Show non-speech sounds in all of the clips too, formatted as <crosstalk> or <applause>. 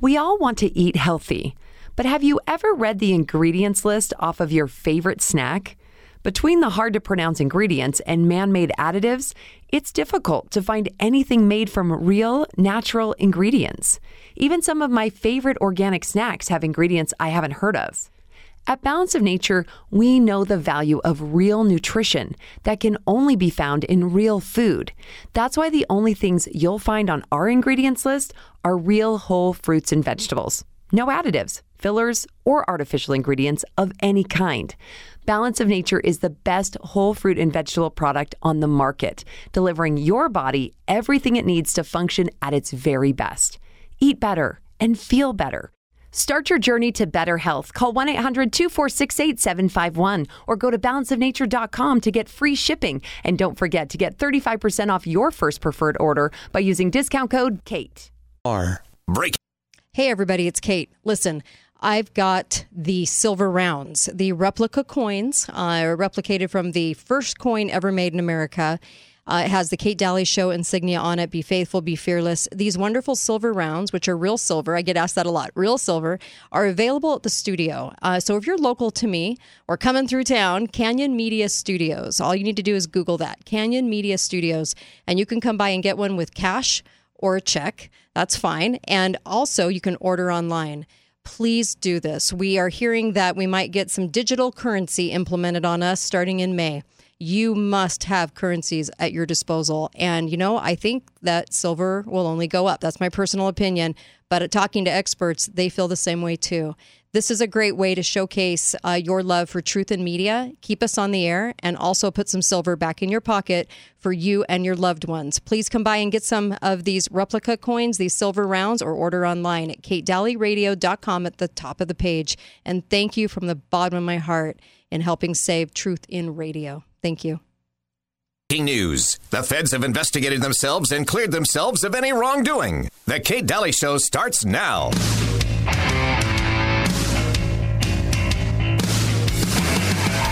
We all want to eat healthy, but have you ever read the ingredients list off of your favorite snack? Between the hard to pronounce ingredients and man made additives, it's difficult to find anything made from real, natural ingredients. Even some of my favorite organic snacks have ingredients I haven't heard of. At Balance of Nature, we know the value of real nutrition that can only be found in real food. That's why the only things you'll find on our ingredients list are real whole fruits and vegetables. No additives, fillers, or artificial ingredients of any kind. Balance of Nature is the best whole fruit and vegetable product on the market, delivering your body everything it needs to function at its very best. Eat better and feel better. Start your journey to better health. Call 1 800 246 8751 or go to balanceofnature.com to get free shipping. And don't forget to get 35% off your first preferred order by using discount code KATE. R. Break. Hey, everybody, it's Kate. Listen, I've got the silver rounds, the replica coins, uh, replicated from the first coin ever made in America. Uh, it has the Kate Dalley Show insignia on it. Be faithful, be fearless. These wonderful silver rounds, which are real silver, I get asked that a lot. Real silver are available at the studio. Uh, so if you're local to me or coming through town, Canyon Media Studios. All you need to do is Google that Canyon Media Studios, and you can come by and get one with cash or a check. That's fine. And also, you can order online please do this. We are hearing that we might get some digital currency implemented on us starting in May. You must have currencies at your disposal. And, you know, I think that silver will only go up. That's my personal opinion. But talking to experts, they feel the same way too. This is a great way to showcase uh, your love for truth and media, keep us on the air, and also put some silver back in your pocket for you and your loved ones. Please come by and get some of these replica coins, these silver rounds, or order online at katedalleyradio.com at the top of the page. And thank you from the bottom of my heart in helping save truth in radio. Thank you. News. The feds have investigated themselves and cleared themselves of any wrongdoing. The Kate Dalley Show starts now.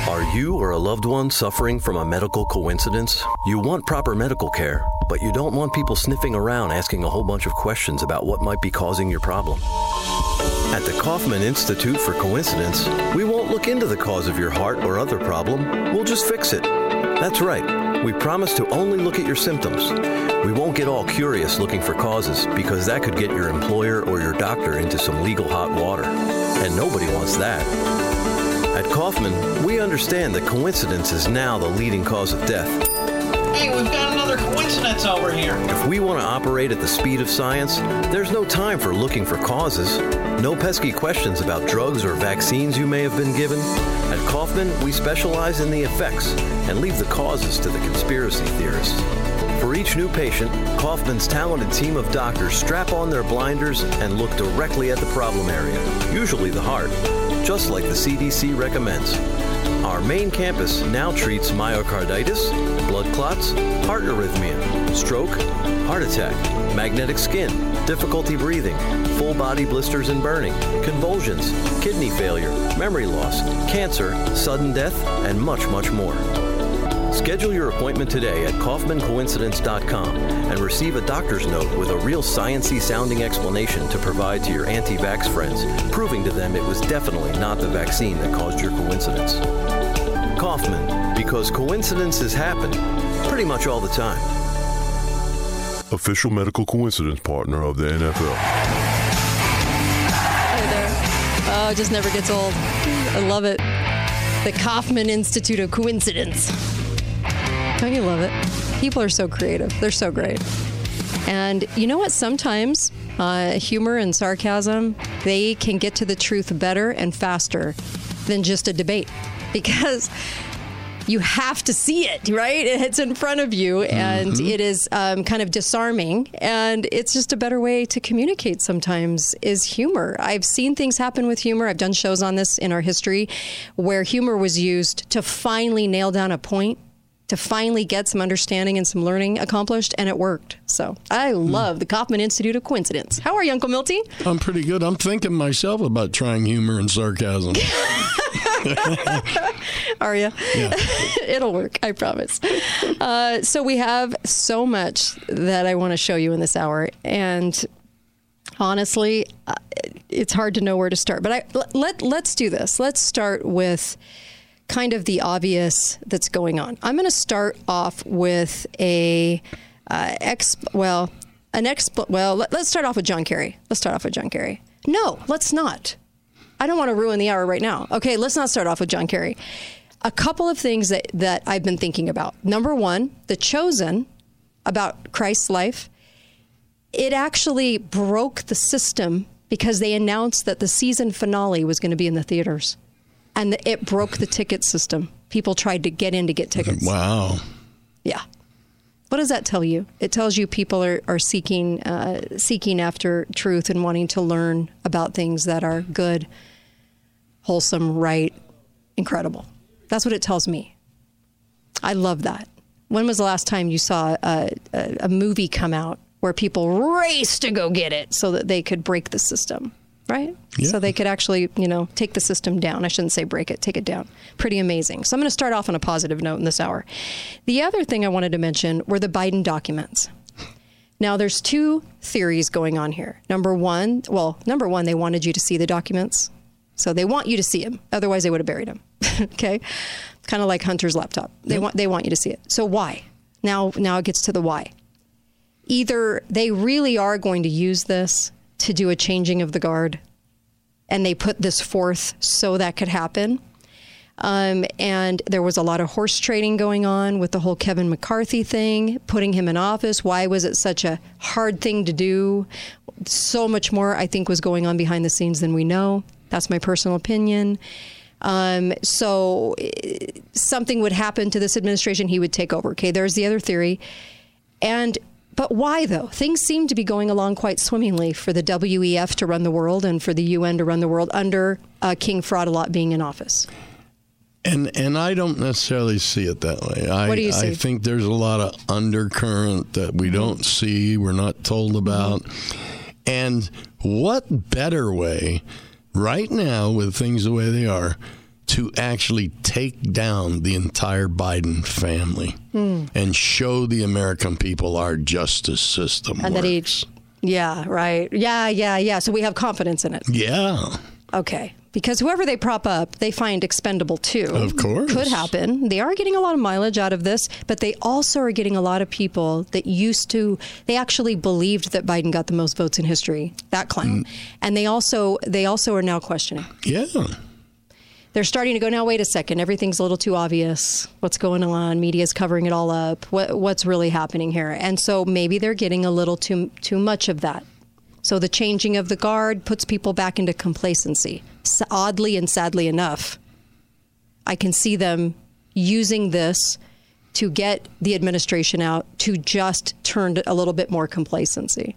Are you or a loved one suffering from a medical coincidence? You want proper medical care, but you don't want people sniffing around asking a whole bunch of questions about what might be causing your problem. At the Kaufman Institute for Coincidence, we won't look into the cause of your heart or other problem, we'll just fix it. That's right. We promise to only look at your symptoms. We won't get all curious looking for causes because that could get your employer or your doctor into some legal hot water. And nobody wants that. At Kaufman, we understand that coincidence is now the leading cause of death. Hey, we've got another coincidence over here. If we want to operate at the speed of science, there's no time for looking for causes. No pesky questions about drugs or vaccines you may have been given. At Kaufman, we specialize in the effects and leave the causes to the conspiracy theorists. For each new patient, Kaufman's talented team of doctors strap on their blinders and look directly at the problem area, usually the heart, just like the CDC recommends. Our main campus now treats myocarditis, blood clots, heart arrhythmia, stroke, heart attack, magnetic skin, difficulty breathing, full body blisters and burning, convulsions, kidney failure, memory loss, cancer, sudden death, and much, much more. Schedule your appointment today at KaufmanCoincidence.com and receive a doctor's note with a real sciency sounding explanation to provide to your anti vax friends, proving to them it was definitely not the vaccine that caused your coincidence. Kaufman, because coincidences happen pretty much all the time. Official medical coincidence partner of the NFL. Hey there. Oh, it just never gets old. I love it. The Kaufman Institute of Coincidence. Don't you love it? People are so creative. They're so great. And you know what? Sometimes uh, humor and sarcasm, they can get to the truth better and faster than just a debate <laughs> because you have to see it, right? It's in front of you and it is um, kind of disarming. And it's just a better way to communicate sometimes is humor. I've seen things happen with humor. I've done shows on this in our history where humor was used to finally nail down a point to finally get some understanding and some learning accomplished, and it worked. So I love the Kaufman Institute of Coincidence. How are you, Uncle Milty? I'm pretty good. I'm thinking myself about trying humor and sarcasm. <laughs> <laughs> Are you? Yeah. <laughs> It'll work, I promise. Uh, so we have so much that I want to show you in this hour, and honestly, uh, it's hard to know where to start. But I let let's do this. Let's start with kind of the obvious that's going on. I'm going to start off with a uh, ex. Well, an ex. Well, let, let's start off with John Kerry. Let's start off with John Kerry. No, let's not. I don't want to ruin the hour right now. Okay, let's not start off with John Kerry. A couple of things that, that I've been thinking about. Number one, The Chosen, about Christ's life, it actually broke the system because they announced that the season finale was going to be in the theaters. And it broke the ticket system. People tried to get in to get tickets. <laughs> Wow. Yeah. What does that tell you? It tells you people are, are seeking uh, seeking after truth and wanting to learn about things that are good, wholesome, right, incredible. That's what it tells me. I love that. When was the last time you saw a, a, a movie come out where people raced to go get it so that they could break the system? Right? Yeah. So they could actually, you know, take the system down. I shouldn't say break it, take it down. Pretty amazing. So I'm going to start off on a positive note in this hour. The other thing I wanted to mention were the Biden documents. Now, there's two theories going on here. Number one, well, number one, they wanted you to see the documents. So they want you to see them. Otherwise, they would have buried them. <laughs> okay? Kind of like Hunter's laptop. They want they want you to see it. So why? Now now it gets to the why. Either they really are going to use this to do a changing of the guard and they put this forth so that could happen. Um, and there was a lot of horse trading going on with the whole Kevin McCarthy thing, putting him in office. Why was it such a hard thing to do? So much more, I think, was going on behind the scenes than we know. That's my personal opinion. Um, so eh, something would happen to this administration, he would take over. Okay, there's the other theory. And but why though? Things seem to be going along quite swimmingly for the WEF to run the world and for the UN to run the world under uh, King Fraud a lot being in office. And and I don't necessarily see it that way. I, What do you see? I think there's a lot of undercurrent that we don't see, we're not told about. And what better way right now with things the way they are to actually take down the entire Biden family Hmm. and show the American people our justice system And that each, yeah, right. Yeah, yeah, yeah. So we have confidence in it. yeah. Okay. Because whoever they prop up, they find expendable too. Of course. Could happen. They are getting a lot of mileage out of this, but they also are getting a lot of people that used to, they actually believed that Biden got the most votes in history, that clown. And they also, they also are now questioning. Yeah. They're starting to go, now, wait a second, everything's a little too obvious. What's going on? Media's covering it all up. What, what's really happening here? And so maybe they're getting a little too, too much of that. So the changing of the guard puts people back into complacency. Oddly and sadly enough, I can see them using this to get the administration out to just turn a little bit more complacency.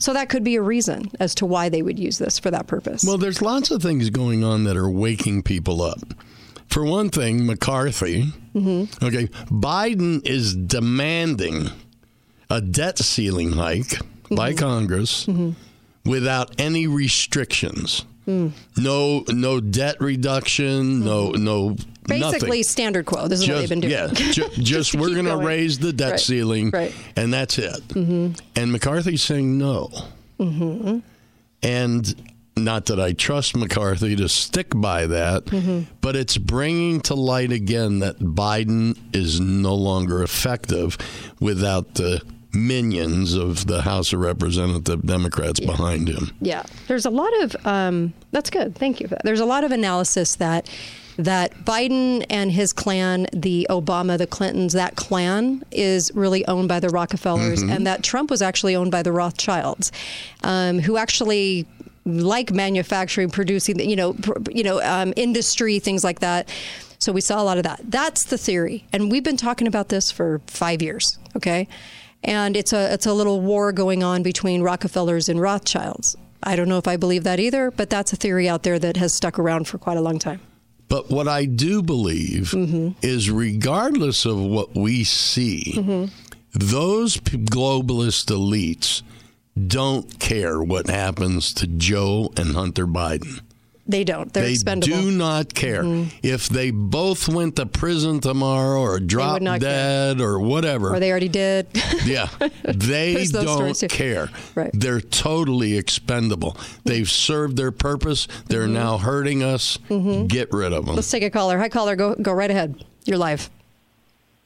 So that could be a reason as to why they would use this for that purpose. Well, there's lots of things going on that are waking people up. For one thing, McCarthy. Mm-hmm. Okay, Biden is demanding a debt ceiling hike by Mm-hmm. Congress without any restrictions. Hmm. No, no debt reduction. No, no. Basically, nothing. standard quo. This is what they've been doing. Yeah, ju- <laughs> just, we're going to raise the debt Right, ceiling, right. and that's it. Mm-hmm. And McCarthy's saying no. Mm-hmm. And not that I trust McCarthy to stick by that, Mm-hmm. but it's bringing to light again that Biden is no longer effective without the minions of the House of Representative Democrats behind him. Yeah, there's a lot of um, that's good. Thank you. There's a lot of analysis that that Biden and his clan, the Obama, the Clintons, that clan is really owned by the Rockefellers, and that Trump was actually owned by the Rothschilds, um, who actually like manufacturing, producing, you know, pr- you know, um, industry, things like that. So we saw a lot of that. That's the theory, and we've been talking about this for five years. Okay, and it's a it's a little war going on between Rockefellers and Rothschilds. I don't know if I believe that either, but that's a theory out there that has stuck around for quite a long time. But what I do believe Mm-hmm. is, regardless of what we see, Mm-hmm. those p- globalist elites don't care what happens to Joe and Hunter Biden. They don't. They're they expendable. Mm-hmm. do not care if they both went to prison tomorrow or drop not care. dead or whatever. or they already did. <laughs> Yeah, they don't care. Right. They're totally expendable. They've served their purpose. They're Mm-hmm. now hurting us. Get rid of them. Let's take a caller. Hi, caller. Go go right ahead. You're live.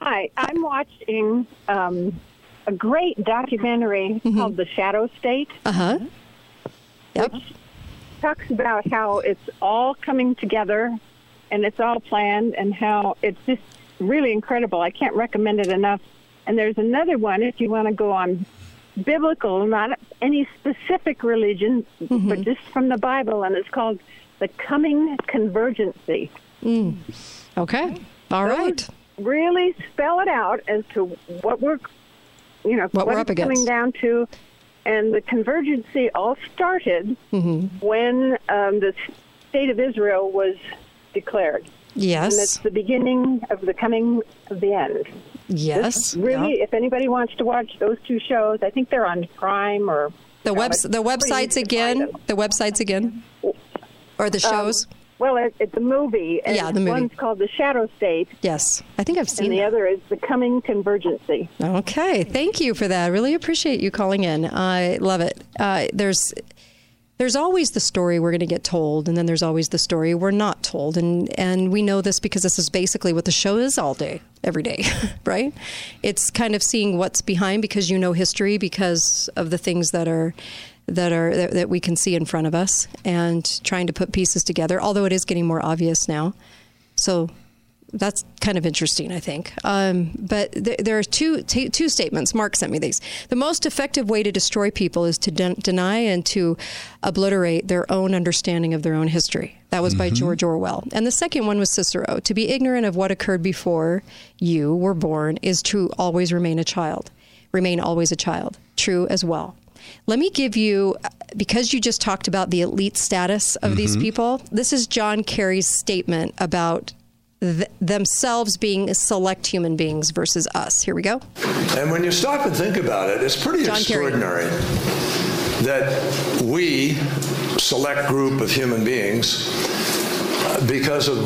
Hi, I'm watching um, a great documentary called The Shadow State. Uh huh. Yep. Talks about how it's all coming together and it's all planned and how it's just really incredible. I can't recommend it enough. And there's another one if you want to go on biblical, not any specific religion, mm-hmm. but just from the Bible, and it's called The Coming Convergency. Mm. Okay. All right. Really spell it out as to what we're, you know, What we're up it's coming down to. And the convergency all started Mm-hmm. when um, the state of Israel was declared. Yes. And it's the beginning of the coming of the end. Yes. Really, Yeah. if anybody wants to watch those two shows, I think they're on Prime or The know, the websites easy to find again. The websites again. Or the Um, shows. Well, it, it's a movie. And Yeah, the movie. One's called The Shadow State, yes. I think I've seen and the that. other is The Coming Convergency. Okay, thank you for that. I really appreciate you calling in. I love it. Uh, there's there's always the story we're going to get told, and then there's always the story we're not told, and and we know this because this is basically what the show is all day, every day, <laughs> right? It's kind of seeing what's behind because you know history because of the things that are that are that, that we can see in front of us, and trying to put pieces together. Although it is getting more obvious now, so that's kind of interesting, I think. Um, but th- there are two t- two statements. Mark sent me these. The most effective way to destroy people is to den- deny and to obliterate their own understanding of their own history. That was by George Orwell. And the second one was Cicero. To be ignorant of what occurred before you were born is to always remain a child. Remain always a child. True as well. Let me give you, because you just talked about the elite status of these people, this is John Kerry's statement about th- themselves being select human beings versus us. Here we go. And when you stop and think about it, it's pretty John Kerry. extraordinary that we, select group of human beings, uh, because of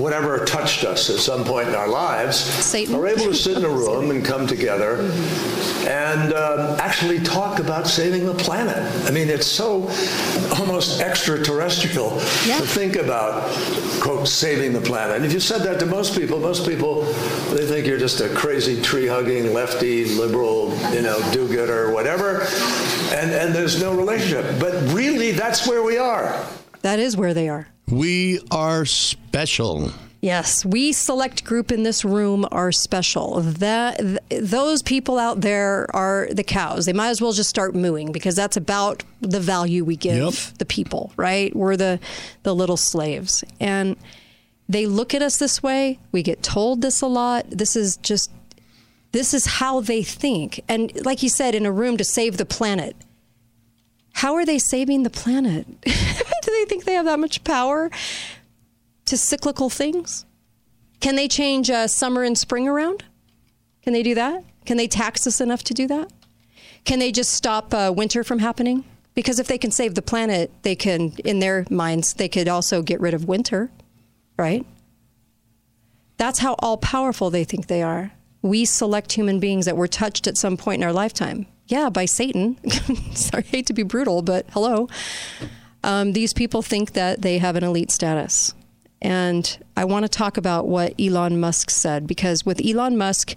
whatever touched us at some point in our lives, Satan. are able to sit in a room and come together and um, actually talk about saving the planet. I mean, it's so almost extraterrestrial Yeah. to think about, quote, saving the planet. And if you said that to most people, most people, they think you're just a crazy tree-hugging, lefty, liberal, you know, do-gooder, or whatever, and, and there's no relationship. But really, that's where we are. That is where they are. We are special. Yes, we select group in this room are special. That th- those people out there are the cows. They might as well just start mooing because that's about the value we give Yep. the people, right? We're the the little slaves. And they look at us this way. We get told this a lot. This is just this is how they think. And like you said in a room to save the planet. How are they saving the planet? <laughs> Do they think they have that much power? to cyclical things? Can they change uh, summer and spring around? Can they do that? Can they tax us enough to do that? Can they just stop uh, winter from happening? Because if they can save the planet, they can, in their minds, they could also get rid of winter, right? That's how all powerful they think they are. We select human beings that were touched at some point in our lifetime. Yeah, by Satan. <laughs> Sorry, I hate to be brutal, but hello. Um, these people think that they have an elite status. And I want to talk about what Elon Musk said because with Elon Musk,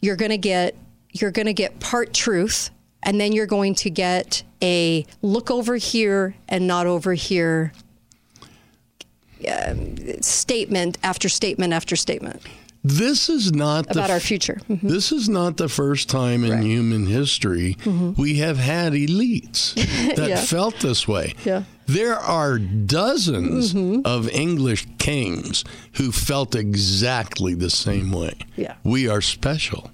you're going to get you're going to get part truth and then you're going to get a look over here and not over here um, statement after statement after statement This is not the about our f- future. Mhm. This is not the first time in human history we have had elites <laughs> that Mm-hmm. Yeah. felt this way. Yeah. There are dozens Mm-hmm. of English kings who felt exactly the same way. Yeah. We are special.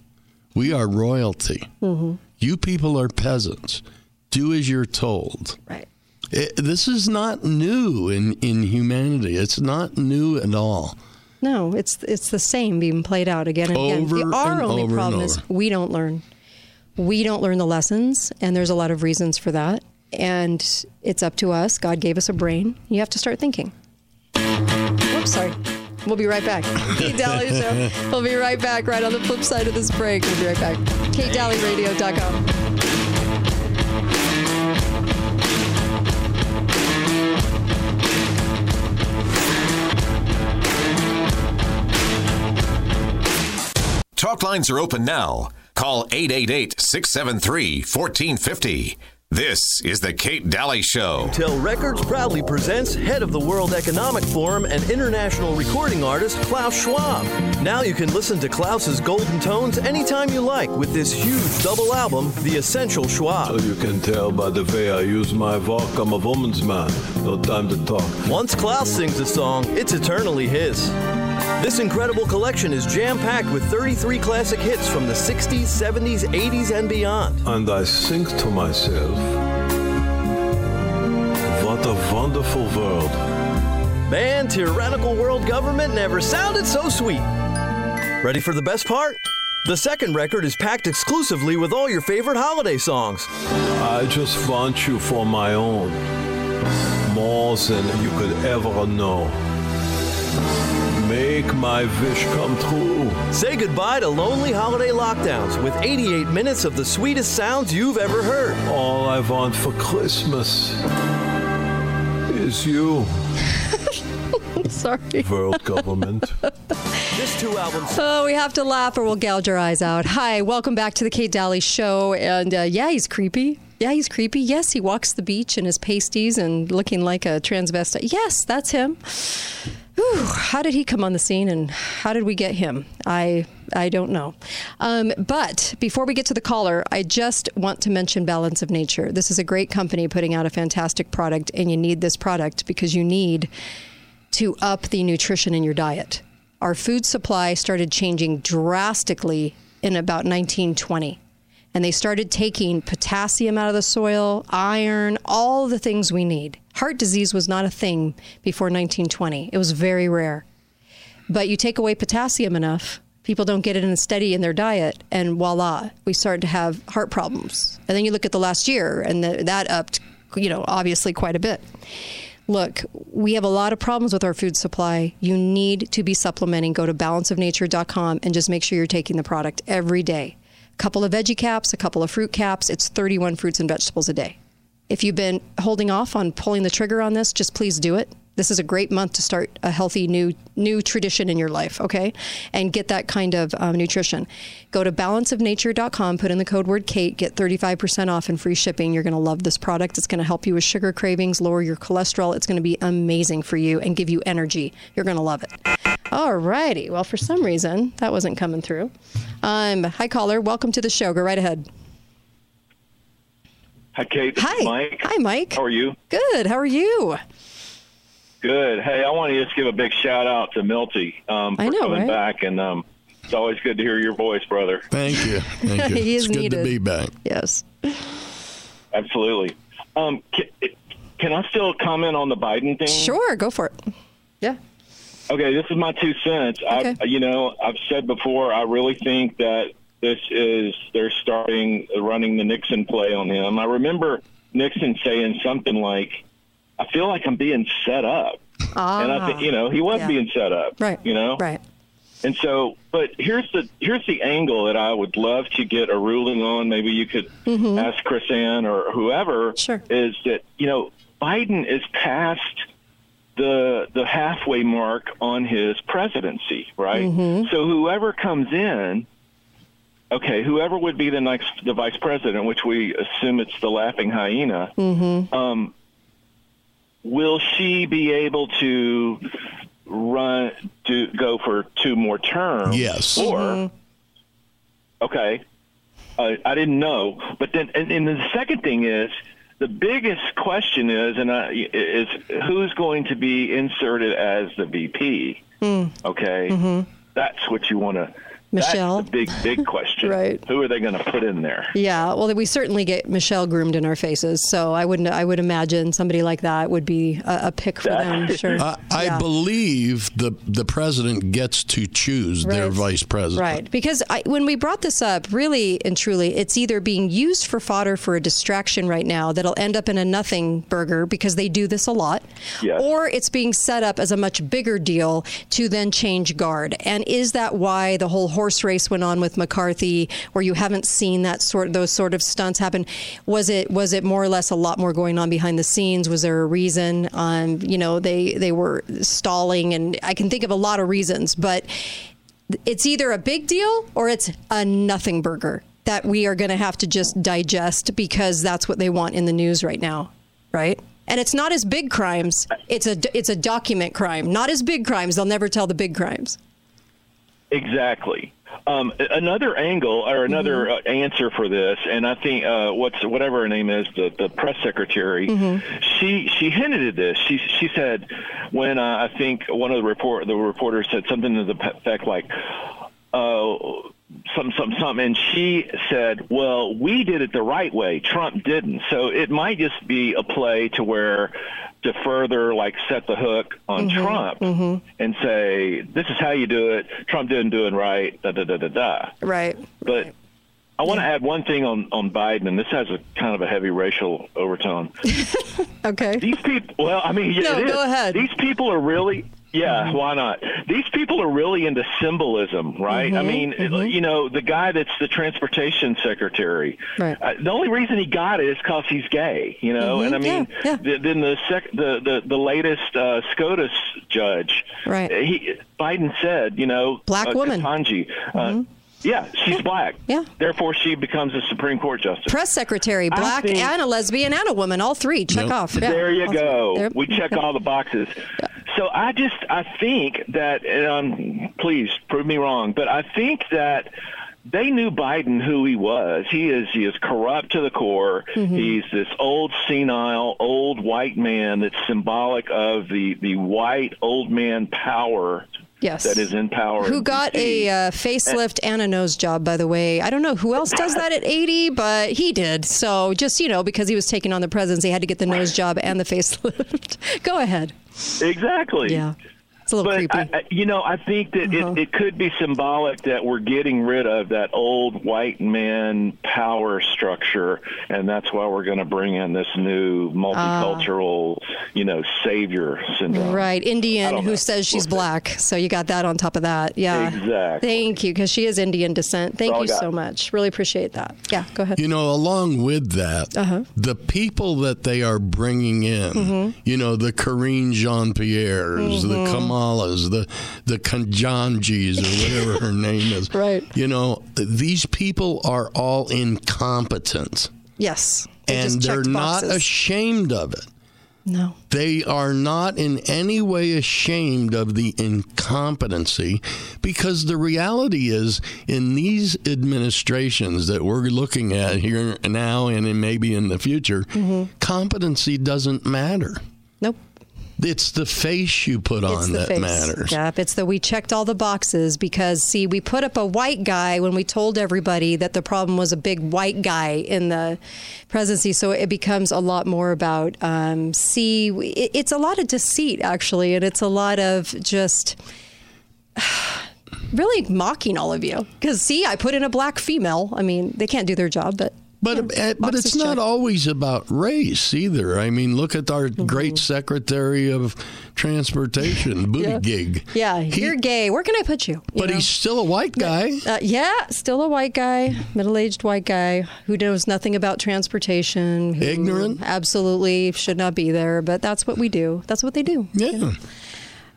We are royalty. Mm-hmm. You people are peasants. Do as you're told. Right. It, this is not new in, in humanity. It's not new at all. No, it's it's the same being played out again and again. The, our and only over problem is we don't learn. We don't learn the lessons, and there's a lot of reasons for that. and it's up to us. God gave us a brain. You have to start thinking. Oops, sorry. We'll be right back. <laughs> Kate Dalley Show. We'll be right back right on the flip side of this break. We'll be right back. KateDalleyRadio.com. Talk lines are open now. Call 888 673 1450. This is The Kate Dalley Show. Intel Records proudly presents head of the World Economic Forum and international recording artist Klaus Schwab. Now you can listen to Klaus's golden tones anytime you like with this huge double album, The Essential Schwab. You can tell by the way I use my walk, I'm a woman's man. No time to talk. Once Klaus sings a song, it's eternally his. This incredible collection is jam packed with 33 classic hits from the 60s, 70s, 80s, and beyond. And I think to myself, what a wonderful world. Man, tyrannical world government never sounded so sweet. Ready for the best part? The second record is packed exclusively with all your favorite holiday songs. I just want you for my own, more than you could ever know. Make my wish come true. Say goodbye to lonely holiday lockdowns with 88 minutes of the sweetest sounds you've ever heard. All I want for Christmas is you, <laughs> Sorry. world government. <laughs> This two albums. Oh, we have to laugh or we'll gouge our eyes out. Hi, welcome back to the Kate Dalley Show. And uh, yeah, he's creepy. Yeah, he's creepy. Yes, he walks the beach in his pasties and looking like a transvestite. Yes, that's him. Whew, how did he come on the scene and how did we get him? I I don't know. Um, but before we get to the caller, I just want to mention Balance of Nature. This is a great company putting out a fantastic product, and you need this product because you need to up the nutrition in your diet. Our food supply started changing drastically in about 1920. And they started taking potassium out of the soil, iron, all the things we need. Heart disease was not a thing before 1920, it was very rare. But you take away potassium enough, people don't get it in a steady in their diet, and voila, we start to have heart problems. And then you look at the last year, and the, that upped, you know, obviously quite a bit. Look, we have a lot of problems with our food supply. You need to be supplementing. Go to balanceofnature.com and just make sure you're taking the product every day. Couple of veggie caps, a couple of fruit caps. It's 31 fruits and vegetables a day. If you've been holding off on pulling the trigger on this, just please do it. This is a great month to start a healthy new new tradition in your life, okay? And get that kind of um, nutrition. Go to balanceofnature.com, put in the code word Kate, get 35% off and free shipping. You're going to love this product. It's going to help you with sugar cravings, lower your cholesterol. It's going to be amazing for you and give you energy. You're going to love it. All righty. Well, for some reason, that wasn't coming through. Um, hi, caller. Welcome to the show. Go right ahead. Hi, Kate. Hi. Mike. Hi, Mike. How are you? Good. How are you? Good. Hey, I want to just give a big shout out to Milty um, for I know, coming right? back, and um, it's always good to hear your voice, brother. Thank you. Thank you. <laughs> He is it's good needed. to be back. Yes. Absolutely. Um, can, can I still comment on the Biden thing? Sure. Go for it. Yeah. Okay, this is my two cents. Okay. I, you know, I've said before, I really think that this is they're starting running the Nixon play on him. I remember Nixon saying something like, "I feel like I'm being set up," and I think you know he was Yeah. being set up. Right. You know. Right. And so, but here's the here's the angle that I would love to get a ruling on. Maybe you could ask Chris Ann or whoever. Mm-hmm. Sure. Is that you know Biden is past the the halfway mark on his presidency, right? Mm-hmm. So whoever comes in, okay, whoever would be the next the vice president, which we assume it's the laughing hyena. Mm-hmm. Um, will she be able to run to go for two more terms? Yes. Or Mm-hmm. okay, uh, I didn't know. But then, and, and the second thing is the biggest question is, and I, is who's going to be inserted as the VP? Hmm. Okay, Mm-hmm. that's what you want to. Michelle. That's the big, big question. <laughs> Right. Who are they going to put in there? Yeah, well, we certainly get Michelle groomed in our faces, so I wouldn't. I would imagine somebody like that would be a, a pick for them. Sure. I, I Yeah. believe the the president gets to choose their vice president. Right, because I, when we brought this up, really and truly, it's either being used for fodder for a distraction right now that'll end up in a nothing burger because they do this a lot, Yes. or it's being set up as a much bigger deal to then change guard. And is that why the whole horse race went on with McCarthy, where you haven't seen that sort those sort of stunts happen? Was it was it more or less a lot more going on behind the scenes? Was there a reason? Um, you know, they they were stalling, and I can think of a lot of reasons, but it's either a big deal or it's a nothing burger that we are going to have to just digest because that's what they want in the news right now, right? And it's not as big crimes. It's a it's a document crime. Not as big crimes. They'll never tell the big crimes. Exactly. Um, another angle or another uh, answer for this, and I think uh, what's whatever her name is, the, the press secretary, she she hinted at this. She she said when uh, I think one of the report the reporters said something to the effect like, uh, some some some, and she said, "Well, we did it the right way. Trump didn't." So it might just be a play to where to further like set the hook on mm-hmm. Trump mm-hmm. and say, "This is how you do it. Trump didn't do it right." Da da da da da. Right. But I want to add one thing on on Biden, and this has a kind of a heavy racial overtone. <laughs> Okay. These people, well, I mean, yeah, No, go ahead. These people are really, yeah, why not? These people are really into symbolism, right? I mean, you know, the guy that's the transportation secretary. Right. Uh, the only reason he got it is because he's gay, you know. And I mean, Yeah, yeah. the, then the sec, the the the latest uh, SCOTUS judge, Right. He Biden said, you know, Black uh, woman. Mm-hmm. Ketanji, uh, Yeah, she's black. Yeah. Therefore, she becomes a Supreme Court justice. Press secretary, black think- and a lesbian and a woman, all three. Check off. Yeah. There you All go. There- We check all the boxes. So I just I think that and um, please prove me wrong, but I think that they knew Biden who he was. He is he is corrupt to the core. Mm-hmm. He's this old senile old white man that's symbolic of the the white old man power Yes. that is in power. Who got a uh, facelift and a nose job, by the way. I don't know who else does that at 80, but he did. So just, you know, because he was taking on the presidency, he had to get the nose job and the facelift. <laughs> Go ahead. exactly. Yeah. It's a little But creepy. I, I, you know, I think that Uh-huh. it, it could be symbolic that we're getting rid of that old white man power structure, and that's why we're going to bring in this new multicultural, you know, savior syndrome. Right, Indian who know. says she's We'll see. black. So you got that on top of that. Yeah. Exactly. Thank you, because she is Indian descent. Thank you got. so much. Really appreciate that. Yeah, go ahead. You know, along with that, Uh-huh. the people that they are bringing in, Mm-hmm. you know, the Karine Jean Pierre's, the Kamalas, the the Kanjanjis, or whatever her <laughs> name is. Right. You know, these people are all incompetent. yes. They and they're not ashamed of it. No. They are not in any way ashamed of the incompetency because the reality is, in these administrations that we're looking at here now and in maybe in the future, Mm-hmm. competency doesn't matter. Nope. It's the face you put on that face. matters. Yep, it's that we checked all the boxes because, see, we put up a white guy when we told everybody that the problem was a big white guy in the presidency. So it becomes a lot more about, um, see, it's a lot of deceit, actually, and it's a lot of just <sighs> really mocking all of you. Because, see, I put in a black female. I mean, they can't do their job, but. But yeah, uh, but it's not checked. always about race either. I mean, look at our Mm-hmm. great Secretary of Transportation, <laughs> Buttigieg. Yeah, He- you're gay. Where can I put you? You But know? he's still a white guy. Uh, yeah, still a white guy, middle-aged white guy who knows nothing about transportation. Ignorant? Absolutely should not be there, but that's what we do. That's what they do. Yeah.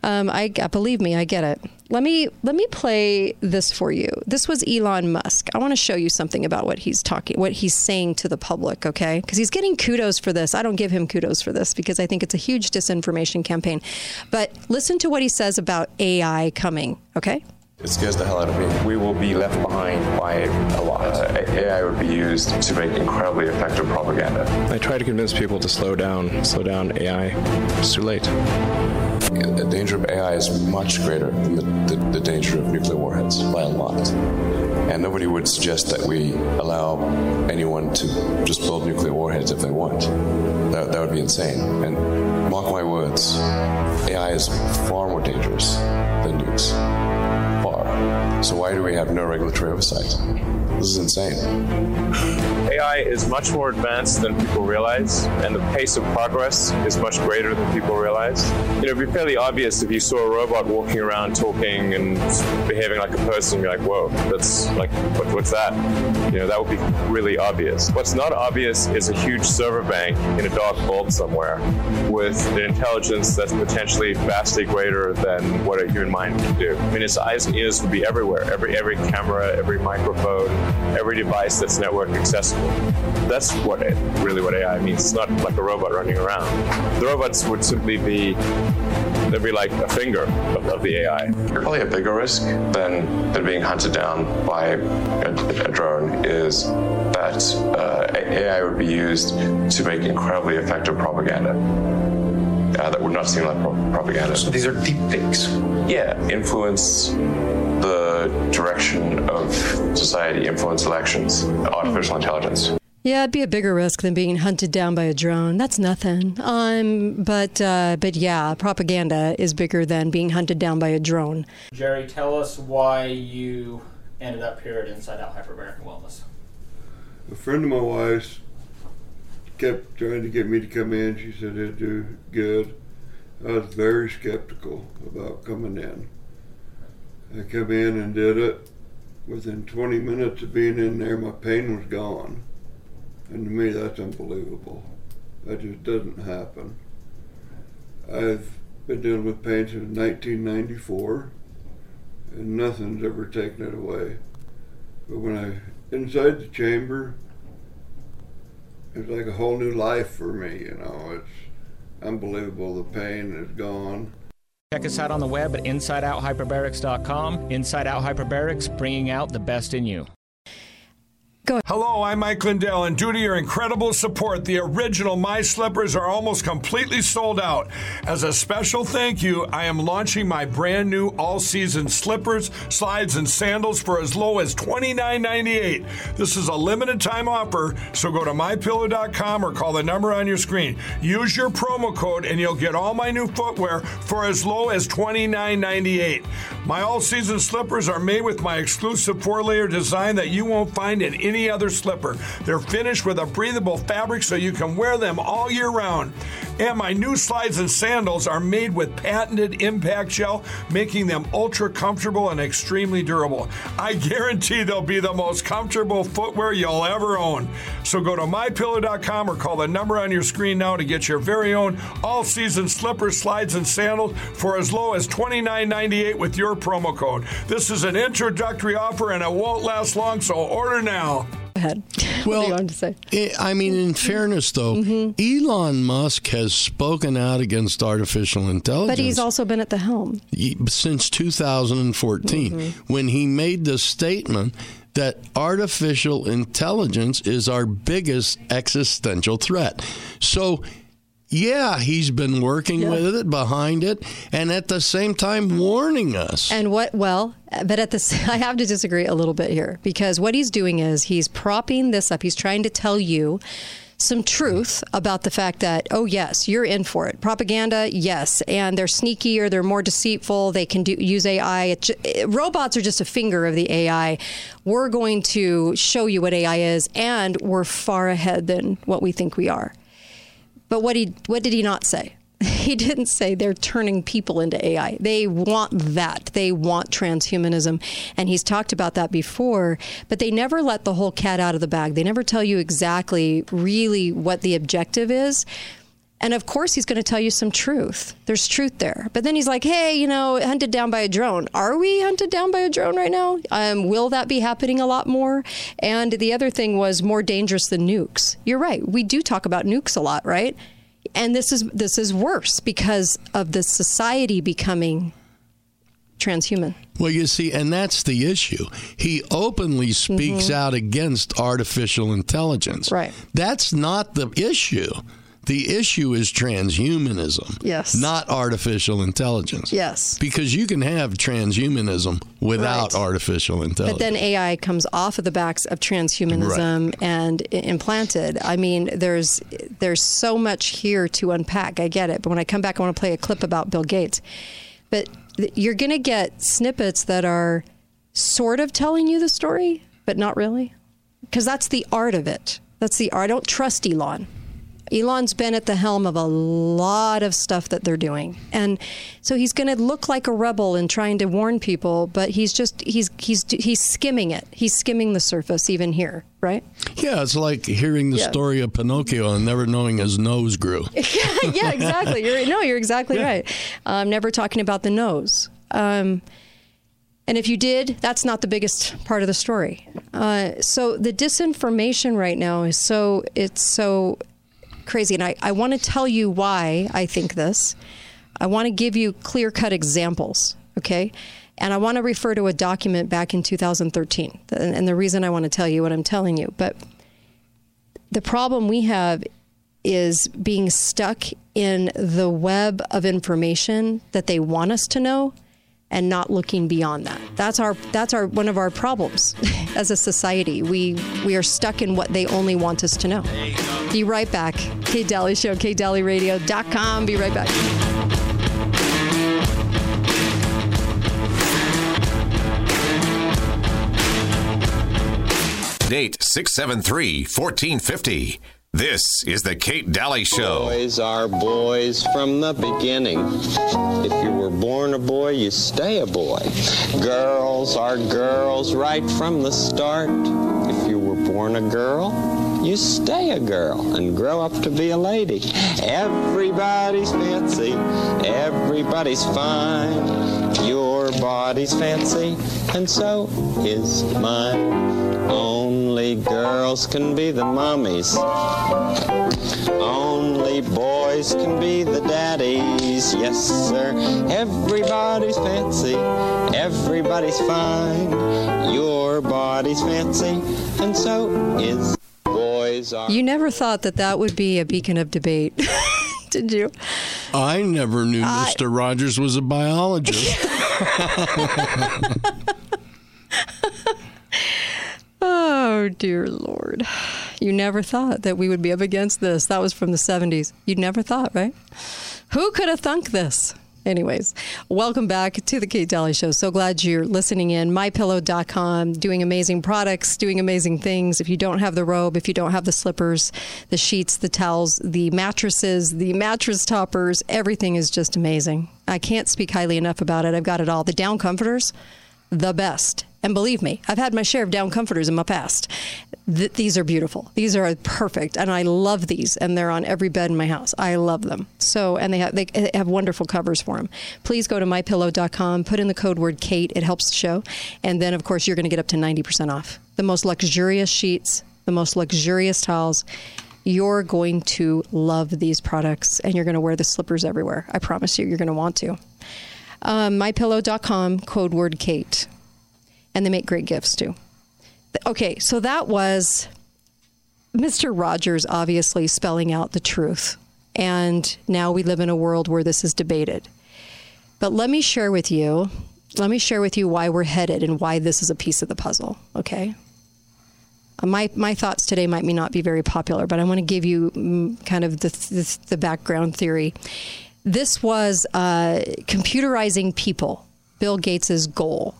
Um, I believe me, I get it. Let me let me play this for you. This was Elon Musk. I want to show you something about what he's talking, what he's saying to the public. Okay, because he's getting kudos for this. I don't give him kudos for this because I think it's a huge disinformation campaign. But listen to what he says about AI coming. Okay. It scares the hell out of me. We will be left behind by a lot. Uh, AI would be used to make incredibly effective propaganda. I try to convince people to slow down, slow down AI. It's too late. The danger of AI is much greater than the, the, the danger of nuclear warheads by a lot. And nobody would suggest that we allow anyone to just build nuclear warheads if they want. That, that would be insane. And mark my words, AI is far more dangerous than nukes. So why do we have no regulatory oversight? This is insane. AI is much more advanced than people realize, and the pace of progress is much greater than people realize. You know, it'd be fairly obvious if you saw a robot walking around talking and behaving like a person, you're like, whoa, that's like, what, what's that? You know, that would be really obvious. What's not obvious is a huge server bank in a dark vault somewhere with an intelligence that's potentially vastly greater than what a human mind can do. I mean, its eyes and ears would be everywhere, every every camera, every microphone, every device that's network accessible. That's what it, really what AI means. It's not like a robot running around. The robots would simply be they'd be like a finger of, of the AI. Probably a bigger risk than, than being hunted down by a, a drone is that uh, AI would be used to make incredibly effective propaganda. Uh, that would not seem like pro- propaganda. So these are deep fakes. Yeah, influence the direction of society, influence elections, artificial intelligence. Yeah, it'd be a bigger risk than being hunted down by a drone. That's nothing. Um, but uh, but yeah, propaganda is bigger than being hunted down by a drone. Jerry, tell us why you ended up here at Inside Out Hyperbaric Wellness. A friend of my wife's kept trying to get me to come in. She said it'd do good. I was very skeptical about coming in. I come in and did it. Within 20 minutes of being in there, my pain was gone. And to me, that's unbelievable. That just doesn't happen. I've been dealing with pain since 1994, and nothing's ever taken it away. But when I inside the chamber, it's like a whole new life for me. You know, it's unbelievable. The pain is gone. Check us out on the web at InsideOutHyperbarics.com. Inside Out Hyperbarics, bringing out the best in you. Hello, I'm Mike Lindell, and due to your incredible support, the original My Slippers are almost completely sold out. As a special thank you, I am launching my brand new all season slippers, slides, and sandals for as low as $29.98. This is a limited time offer, so go to mypillow.com or call the number on your screen. Use your promo code, and you'll get all my new footwear for as low as $29.98. My all season slippers are made with my exclusive four layer design that you won't find in any other slipper. They're finished with a breathable fabric so you can wear them all year round. And my new slides and sandals are made with patented impact gel, making them ultra comfortable and extremely durable. I guarantee they'll be the most comfortable footwear you'll ever own. So go to mypillow.com or call the number on your screen now to get your very own all season slippers, slides, and sandals for as low as $29.98 with your promo code. This is an introductory offer and it won't last long, so order now. Ahead. <laughs> Well, what to say? I- I mean, in fairness, though, Elon Musk has spoken out against artificial intelligence. But he's also been at the helm. since 2014 Mm-hmm. when he made the statement that artificial intelligence is our biggest existential threat. So, yeah, he's been working with it, behind it, and at the same time warning us. And what? Well, but at this, <laughs> I have to disagree a little bit here because what he's doing is he's propping this up. He's trying to tell you some truth about the fact that oh yes you're in for it propaganda yes and they're sneakier they're more deceitful they can do use ai robots are just a finger of the ai we're going to show you what ai is and we're far ahead than what we think we are but what he what did he not say? <laughs> He didn't say they're turning people into AI. They want that. They want transhumanism. And he's talked about that before, but they never let the whole cat out of the bag. They never tell you exactly really what the objective is. And of course, he's going to tell you some truth. There's truth there. But then he's like, hey, you know, hunted down by a drone. Are we hunted down by a drone right now? Um, will that be happening a lot more? And the other thing was more dangerous than nukes. You're right. We do talk about nukes a lot, right? And this is this is worse because of the society becoming transhuman. Well, you see, and that's the issue. He openly speaks Mhm. out against artificial intelligence. Right. That's not the issue. The issue is transhumanism. Yes. Not artificial intelligence. Yes. Because you can have transhumanism without Right. artificial intelligence. But then AI comes off of the backs of transhumanism and implanted. I mean, there's there's so much here to unpack. I get it, but when I come back, I want to play a clip about Bill Gates. But you're going to get snippets that are sort of telling you the story, but not really, because that's the art of it. That's the art. I don't trust Elon. Elon's been at the helm of a lot of stuff that they're doing. And so he's going to look like a rebel in trying to warn people, but he's just he's he's he's skimming it. He's skimming the surface even here, right? yeah, it's like hearing the Yeah. story of Pinocchio and never knowing his nose grew. yeah, <laughs> yeah, exactly. You're no, you're exactly right. I'm never talking about the nose. Um, and if you did, that's not the biggest part of the story. Uh, so the disinformation right now is so it's so crazy, and I, I want to tell you why I think this. I want to give you clear cut examples, okay? And I want to refer to a document back in 2013. And and the reason I want to tell you what I'm telling you, but the problem we have is being stuck in the web of information that they want us to know and not looking beyond that. That's our that's our one of our problems <laughs> as a society. We we are stuck in what they only want us to know. Be right back. Kate Dalley Show, KateDalleyRadio.com. Be right back. Date 673 1450. This is the Kate Dalley Show. Boys are boys from the beginning. If you were born a boy, you stay a boy. Girls are girls right from the start. If you were born a girl, you stay a girl and grow up to be a lady. Everybody's fancy, everybody's fine. Your body's fancy, and so is mine. Only girls can be the mommies. Only boys can be the daddies. Yes, sir. Everybody's fancy. Everybody's fine. Your body's fancy, and so is boys are. You never thought that that would be a beacon of debate, <laughs> did you? I never knew I- Mr. Rogers was a biologist. <laughs> <laughs> Oh, dear Lord. You never thought that we would be up against this. That was from the 70s. You never thought, right? Who could have thunk this? Anyways, welcome back to the Kate Dalley Show. So glad you're listening in. MyPillow.com, doing amazing products, doing amazing things. If you don't have the robe, if you don't have the slippers, the sheets, the towels, the mattresses, the mattress toppers, everything is just amazing. I can't speak highly enough about it. I've got it all. The down comforters, the best. And believe me, I've had my share of down comforters in my past. Th- these are beautiful. These are perfect, and I love these. And they're on every bed in my house. I love them. So, and they have they have wonderful covers for them. Please go to mypillow.com, put in the code word Kate. It helps the show, and then of course you're going to get up to ninety percent off. The most luxurious sheets, the most luxurious towels. You're going to love these products, and you're going to wear the slippers everywhere. I promise you, you're going to want to. Um, mypillow.com, code word Kate. And they make great gifts too. Okay, so that was Mr. Rogers obviously spelling out the truth. And now we live in a world where this is debated. But let me share with you, let me share with you why we're headed and why this is a piece of the puzzle, okay? Uh, My, my thoughts today might not be very popular, but I want to give you mm, kind of the, the, the background theory. This was uh, computerizing people, Bill Gates's goal.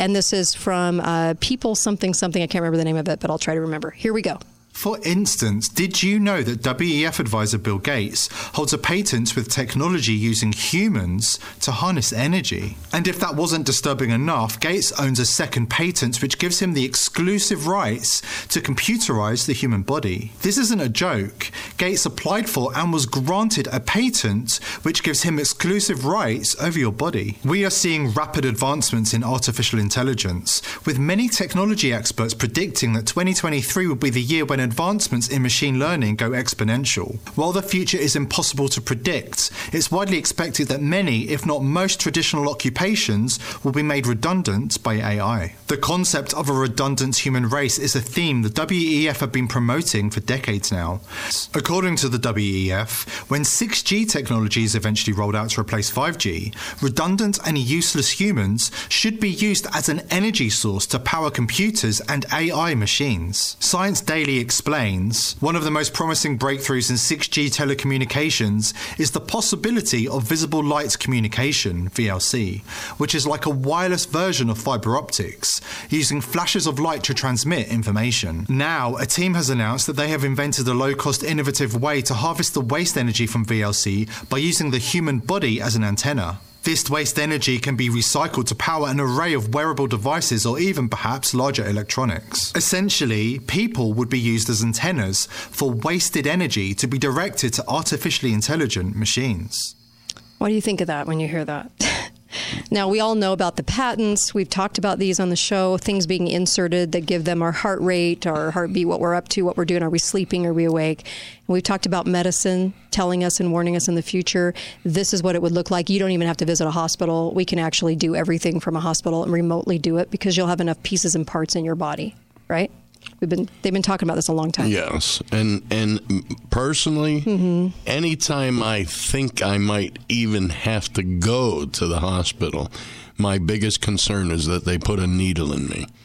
And this is from uh, People Something Something. I can't remember the name of it, but I'll try to remember. Here we go. For instance, did you know that WEF advisor Bill Gates holds a patent with technology using humans to harness energy? And if that wasn't disturbing enough, Gates owns a second patent which gives him the exclusive rights to computerize the human body. This isn't a joke. Gates applied for and was granted a patent which gives him exclusive rights over your body. We are seeing rapid advancements in artificial intelligence, with many technology experts predicting that 2023 will be the year when advancements in machine learning go exponential. While the future is impossible to predict, it's widely expected that many, if not most, traditional occupations will be made redundant by AI. The concept of a redundant human race is a theme the WEF have been promoting for decades now. According to the WEF, when 6G technology is eventually rolled out to replace 5G, redundant and useless humans should be used as an energy source to power computers and AI machines. Science Daily explains one of the most promising breakthroughs in 6G telecommunications is the possibility of visible light communication, VLC, which is like a wireless version of fiber optics, using flashes of light to transmit information. Now, a team has announced that they have invented a low cost, innovative way to harvest the waste energy from VLC by using the human body as an antenna. This waste energy can be recycled to power an array of wearable devices or even perhaps larger electronics. Essentially, people would be used as antennas for wasted energy to be directed to artificially intelligent machines. What do you think of that when you hear that? <laughs> Now, we all know about the patents. We've talked about these on the show, things being inserted that give them our heart rate, our heartbeat, what we're up to, what we're doing. Are we sleeping? Are we awake? And we've talked about medicine telling us and warning us in the future this is what it would look like. You don't even have to visit a hospital. We can actually do everything from a hospital and remotely do it because you'll have enough pieces and parts in your body, right? We've been they've been talking about this a long time. Yes, and and personally, Mm-hmm. anytime I think I might even have to go to the hospital, my biggest concern is that they put a needle in me. <laughs>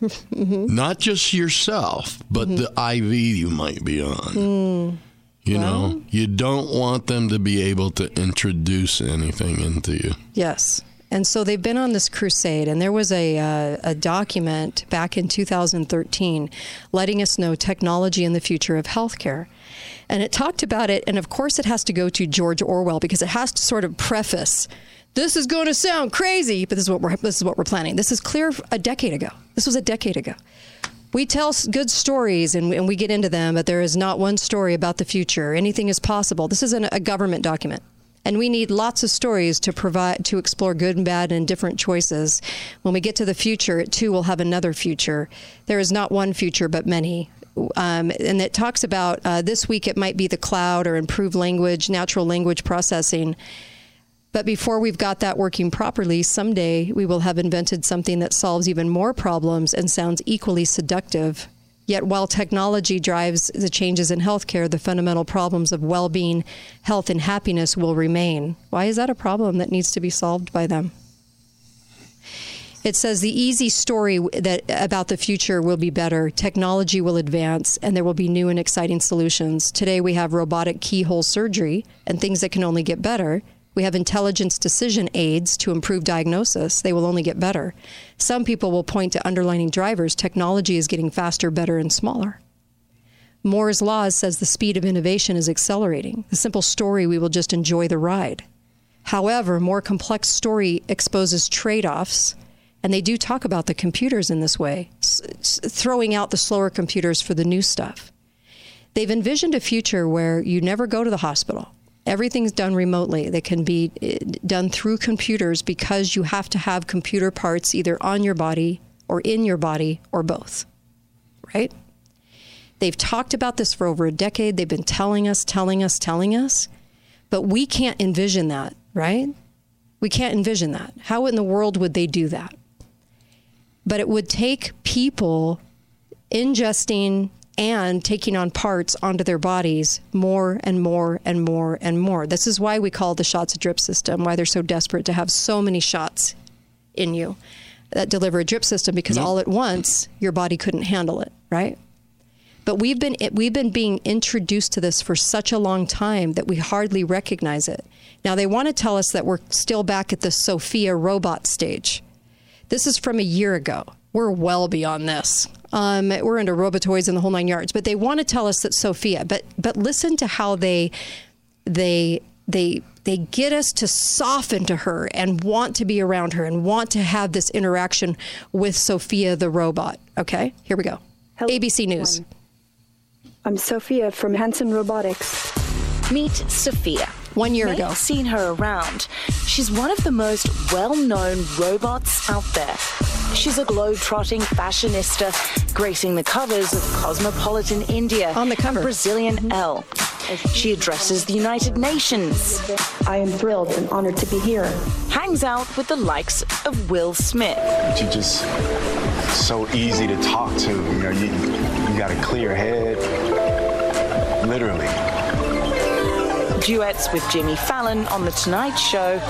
Mm-hmm. Not just yourself, but the IV you might be on. Mm. You know, you don't want them to be able to introduce anything into you. Yes. And so they've been on this crusade, and there was a, uh, a document back in 2013 letting us know technology in the future of healthcare. And it talked about it, and of course, it has to go to George Orwell because it has to sort of preface this is going to sound crazy, but this is what we're, this is what we're planning. This is clear a decade ago. This was a decade ago. We tell good stories and, and we get into them, but there is not one story about the future. Anything is possible. This is a government document. And we need lots of stories to provide to explore good and bad and different choices. When we get to the future, it too will have another future. There is not one future, but many. Um, and it talks about uh, this week it might be the cloud or improved language, natural language processing. But before we've got that working properly, someday we will have invented something that solves even more problems and sounds equally seductive. Yet, while technology drives the changes in healthcare, the fundamental problems of well being, health, and happiness will remain. Why is that a problem that needs to be solved by them? It says the easy story that about the future will be better. Technology will advance and there will be new and exciting solutions. Today we have robotic keyhole surgery and things that can only get better. We have intelligence decision aids to improve diagnosis. They will only get better. Some people will point to underlining drivers. Technology is getting faster, better, and smaller. Moore's Law says the speed of innovation is accelerating. The simple story, we will just enjoy the ride. However, more complex story exposes trade offs, and they do talk about the computers in this way, throwing out the slower computers for the new stuff. They've envisioned a future where you never go to the hospital. Everything's done remotely. They can be eh, done through computers because you have to have computer parts either on your body or in your body or both. Right? They've talked about this for over a decade. They've been telling us, telling us, telling us, but we can't envision that, right? We can't envision that. How in the world would they do that? But it would take people ingesting and taking on parts onto their bodies more and more and more and more. This is why we call the shots a drip system, why they're so desperate to have so many shots in you that deliver a drip system because all at once your body couldn't handle it, right? But we've been we've been being introduced to this for such a long time that we hardly recognize it. Now they want to tell us that we're still back at the Sophia robot stage. This is from a year ago. We're well beyond this. Um, we're into robotoids and the whole nine yards. But they want to tell us that Sophia. But but listen to how they they they they get us to soften to her and want to be around her and want to have this interaction with Sophia the robot. Okay, here we go. ABC News. I'm Sophia from Hanson Robotics. Meet Sophia. One year May ago. have seen her around. She's one of the most well-known robots out there. She's a globe-trotting fashionista, gracing the covers of Cosmopolitan India on the cover. Brazilian mm-hmm. Elle. She addresses the United Nations. I am thrilled and honored to be here. Hangs out with the likes of Will Smith. You're just so easy to talk to. You know, you, you got a clear head. Literally. Duets with Jimmy Fallon on The Tonight Show.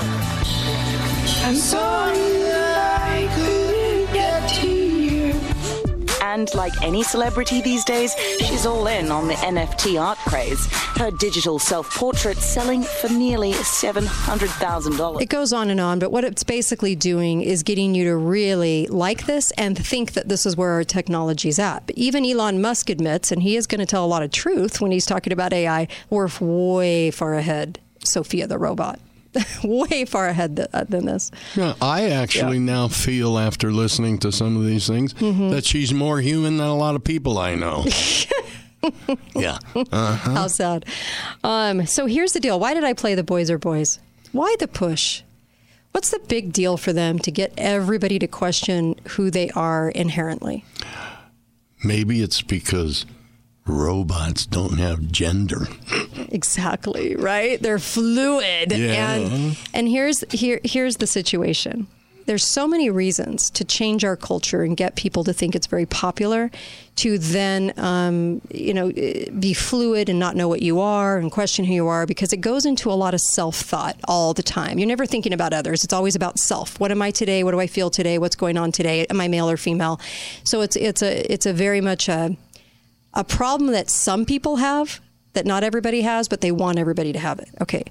And like any celebrity these days, she's all in on the NFT art craze. Her digital self portrait selling for nearly $700,000. It goes on and on, but what it's basically doing is getting you to really like this and think that this is where our technology's at. But even Elon Musk admits, and he is going to tell a lot of truth when he's talking about AI, we're way far ahead, Sophia the robot. <laughs> way far ahead th- uh, than this. Yeah, I actually now feel after listening to some of these things Mhm. that she's more human than a lot of people I know. <laughs> yeah. Uh-huh. How sad. Um, so here's the deal. Why did I play the boys are boys? Why the push? What's the big deal for them to get everybody to question who they are inherently? Maybe it's because robots don't have gender. Exactly, right? They're fluid. Yeah. And and here's here here's the situation. There's so many reasons to change our culture and get people to think it's very popular, to then, um, you know, be fluid and not know what you are and question who you are because it goes into a lot of self thought all the time. You're never thinking about others. It's always about self. What am I today? What do I feel today? What's going on today? Am I male or female? So it's it's a it's a very much a a problem that some people have that not everybody has, but they want everybody to have it. Okay.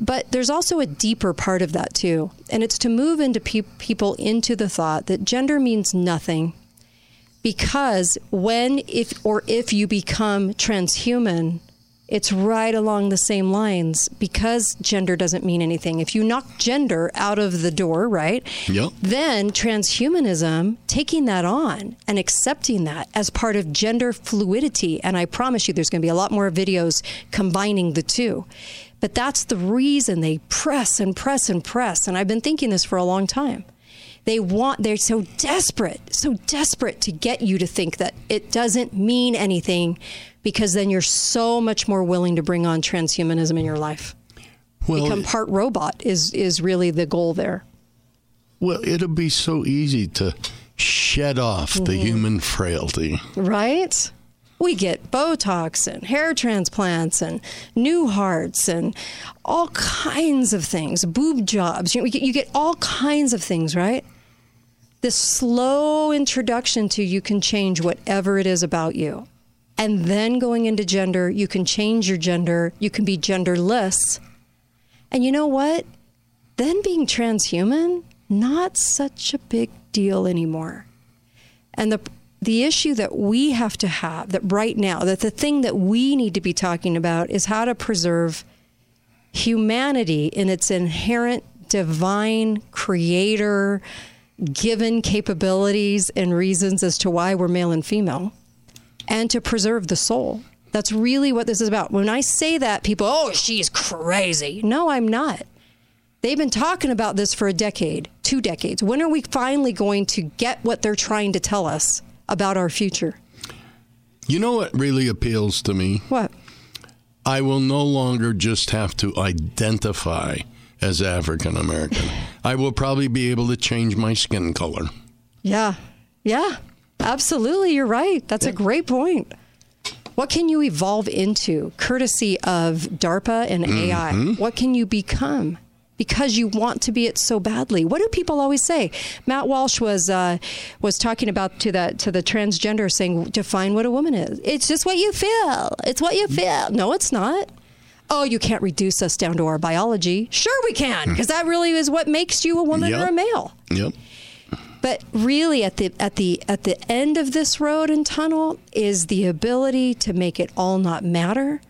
But there's also a deeper part of that too. And it's to move into pe- people into the thought that gender means nothing because when if or if you become transhuman it's right along the same lines because gender doesn't mean anything. If you knock gender out of the door right Yep. then transhumanism taking that on and accepting that as part of gender fluidity and i promise you there's going to be a lot more videos combining the two. But that's the reason they press and press and press and i've been thinking this for a long time they want they're so desperate so desperate to get you to think that it doesn't mean anything because then you're so much more willing to bring on transhumanism in your life Well, become part robot is is really the goal there Well, it'll be so easy to shed off the Mhm. human frailty. right we get botox and hair transplants and new hearts and all kinds of things boob jobs. You, get, you get all kinds of things right? This slow introduction to you can change whatever it is about you. And then going into gender you can change your gender. You can be genderless. And you know what? Then being transhuman not such a big deal anymore. And the the issue that we have to have that right now that the thing that we need to be talking about is how to preserve humanity in its inherent divine creator given capabilities and reasons as to why we're male and female and to preserve the soul. That's really what this is about. When i say that people oh she's crazy. No i'm not. They've been talking about this for a decade, two decades. When are we finally going to get what they're trying to tell us about our future? You know what really appeals to me? What? I will no longer just have to identify as African American. I will probably be able to change my skin color. Yeah. Yeah. Absolutely. You're right. That's a great point. What can you evolve into courtesy of DARPA and AI? Mhm. What can you become? Because you want to be it so badly. What do people always say? Matt Walsh was uh, was talking about to the to the transgender, saying define what a woman is. It's just what you feel. It's what you feel. No, it's not. Oh, you can't reduce us down to our biology. Sure, we can, because that really is what makes you a woman or a male. Yep. But really, at the at the at the end of this road and tunnel is the ability to make it all not matter,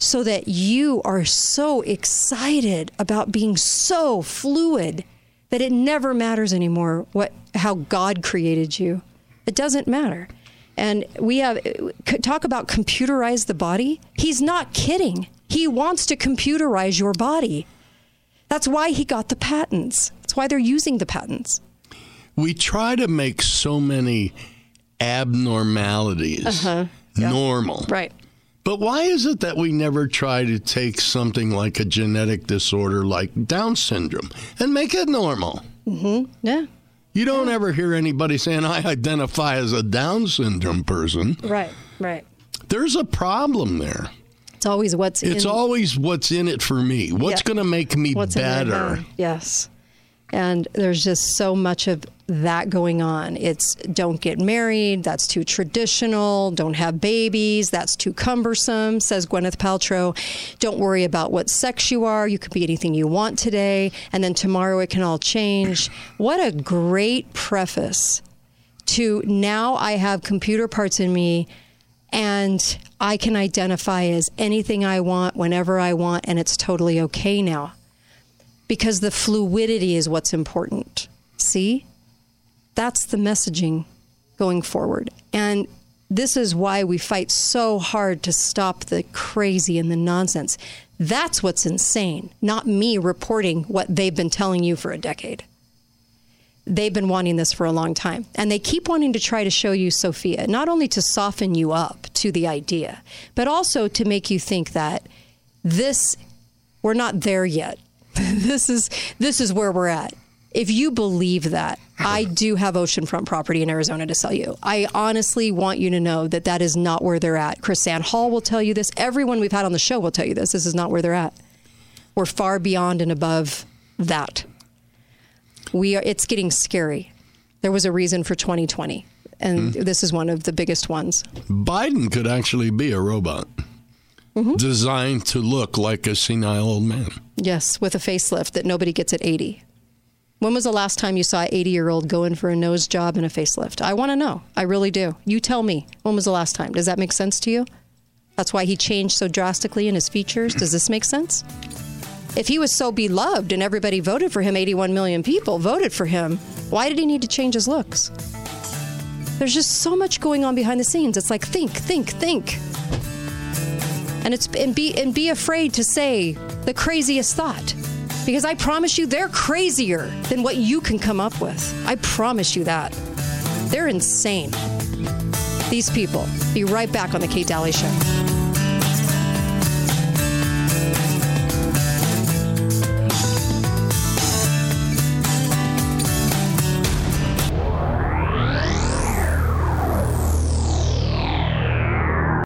so that you are so excited about being so fluid that it never matters anymore what how God created you. It doesn't matter. And we have talk about computerize the body. He's not kidding. He wants to computerize your body. That's why he got the patents. That's why they're using the patents. we try to make so many abnormalities Uh-huh. Normal. Right. But why is it that we never try to take something like a genetic disorder like Down syndrome and make it normal? Mm-hmm. Yeah. You don't ever hear anybody saying, I identify as a Down syndrome person. Right. Right. There's a problem there. It's always what's It's in, always what's in it for me. What's Yeah. going to make me what's better? Yes. And there's just so much of that going on. It's don't get married, that's too traditional, don't have babies, that's too cumbersome, says Gwyneth Paltrow. Don't worry about what sex you are, you could be anything you want today, and then tomorrow it can all change. What a great preface to now I have computer parts in me and I can identify as anything I want whenever I want, and it's totally okay now because the fluidity is what's important. See? That's the messaging going forward. And this is why we fight so hard to stop the crazy and the nonsense. That's what's insane, not me reporting what they've been telling you for a decade. They've been wanting this for a long time. And they keep wanting to try to show you Sophia, not only to soften you up to the idea, but also to make you think that this, we're not there yet. <laughs> this is this is where we're at. If you believe that, I do have oceanfront property in Arizona to sell you. I honestly want you to know that that is not where they're at. Chris Sand Hall will tell you this. Everyone we've had on the show will tell you this. This is not where they're at. We're far beyond and above that. We are. It's getting scary. There was a reason for 2020, and hmm. this is one of the biggest ones. Biden could actually be a robot Mm-hmm. designed to look like a senile old man. Yes, with a facelift that nobody gets at 80. When was the last time you saw an 80 year old go in for a nose job and a facelift? I want to know. I really do. You tell me. When was the last time? Does that make sense to you? That's why he changed so drastically in his features. Does this make sense? If he was so beloved and everybody voted for him, 81 million people voted for him, why did he need to change his looks? There's just so much going on behind the scenes. It's like think, think, think. And it's and be and be afraid to say the craziest thought. Because I promise you they're crazier than what you can come up with. I promise you that. They're insane. These people. Be right back on the Kate Dalley show.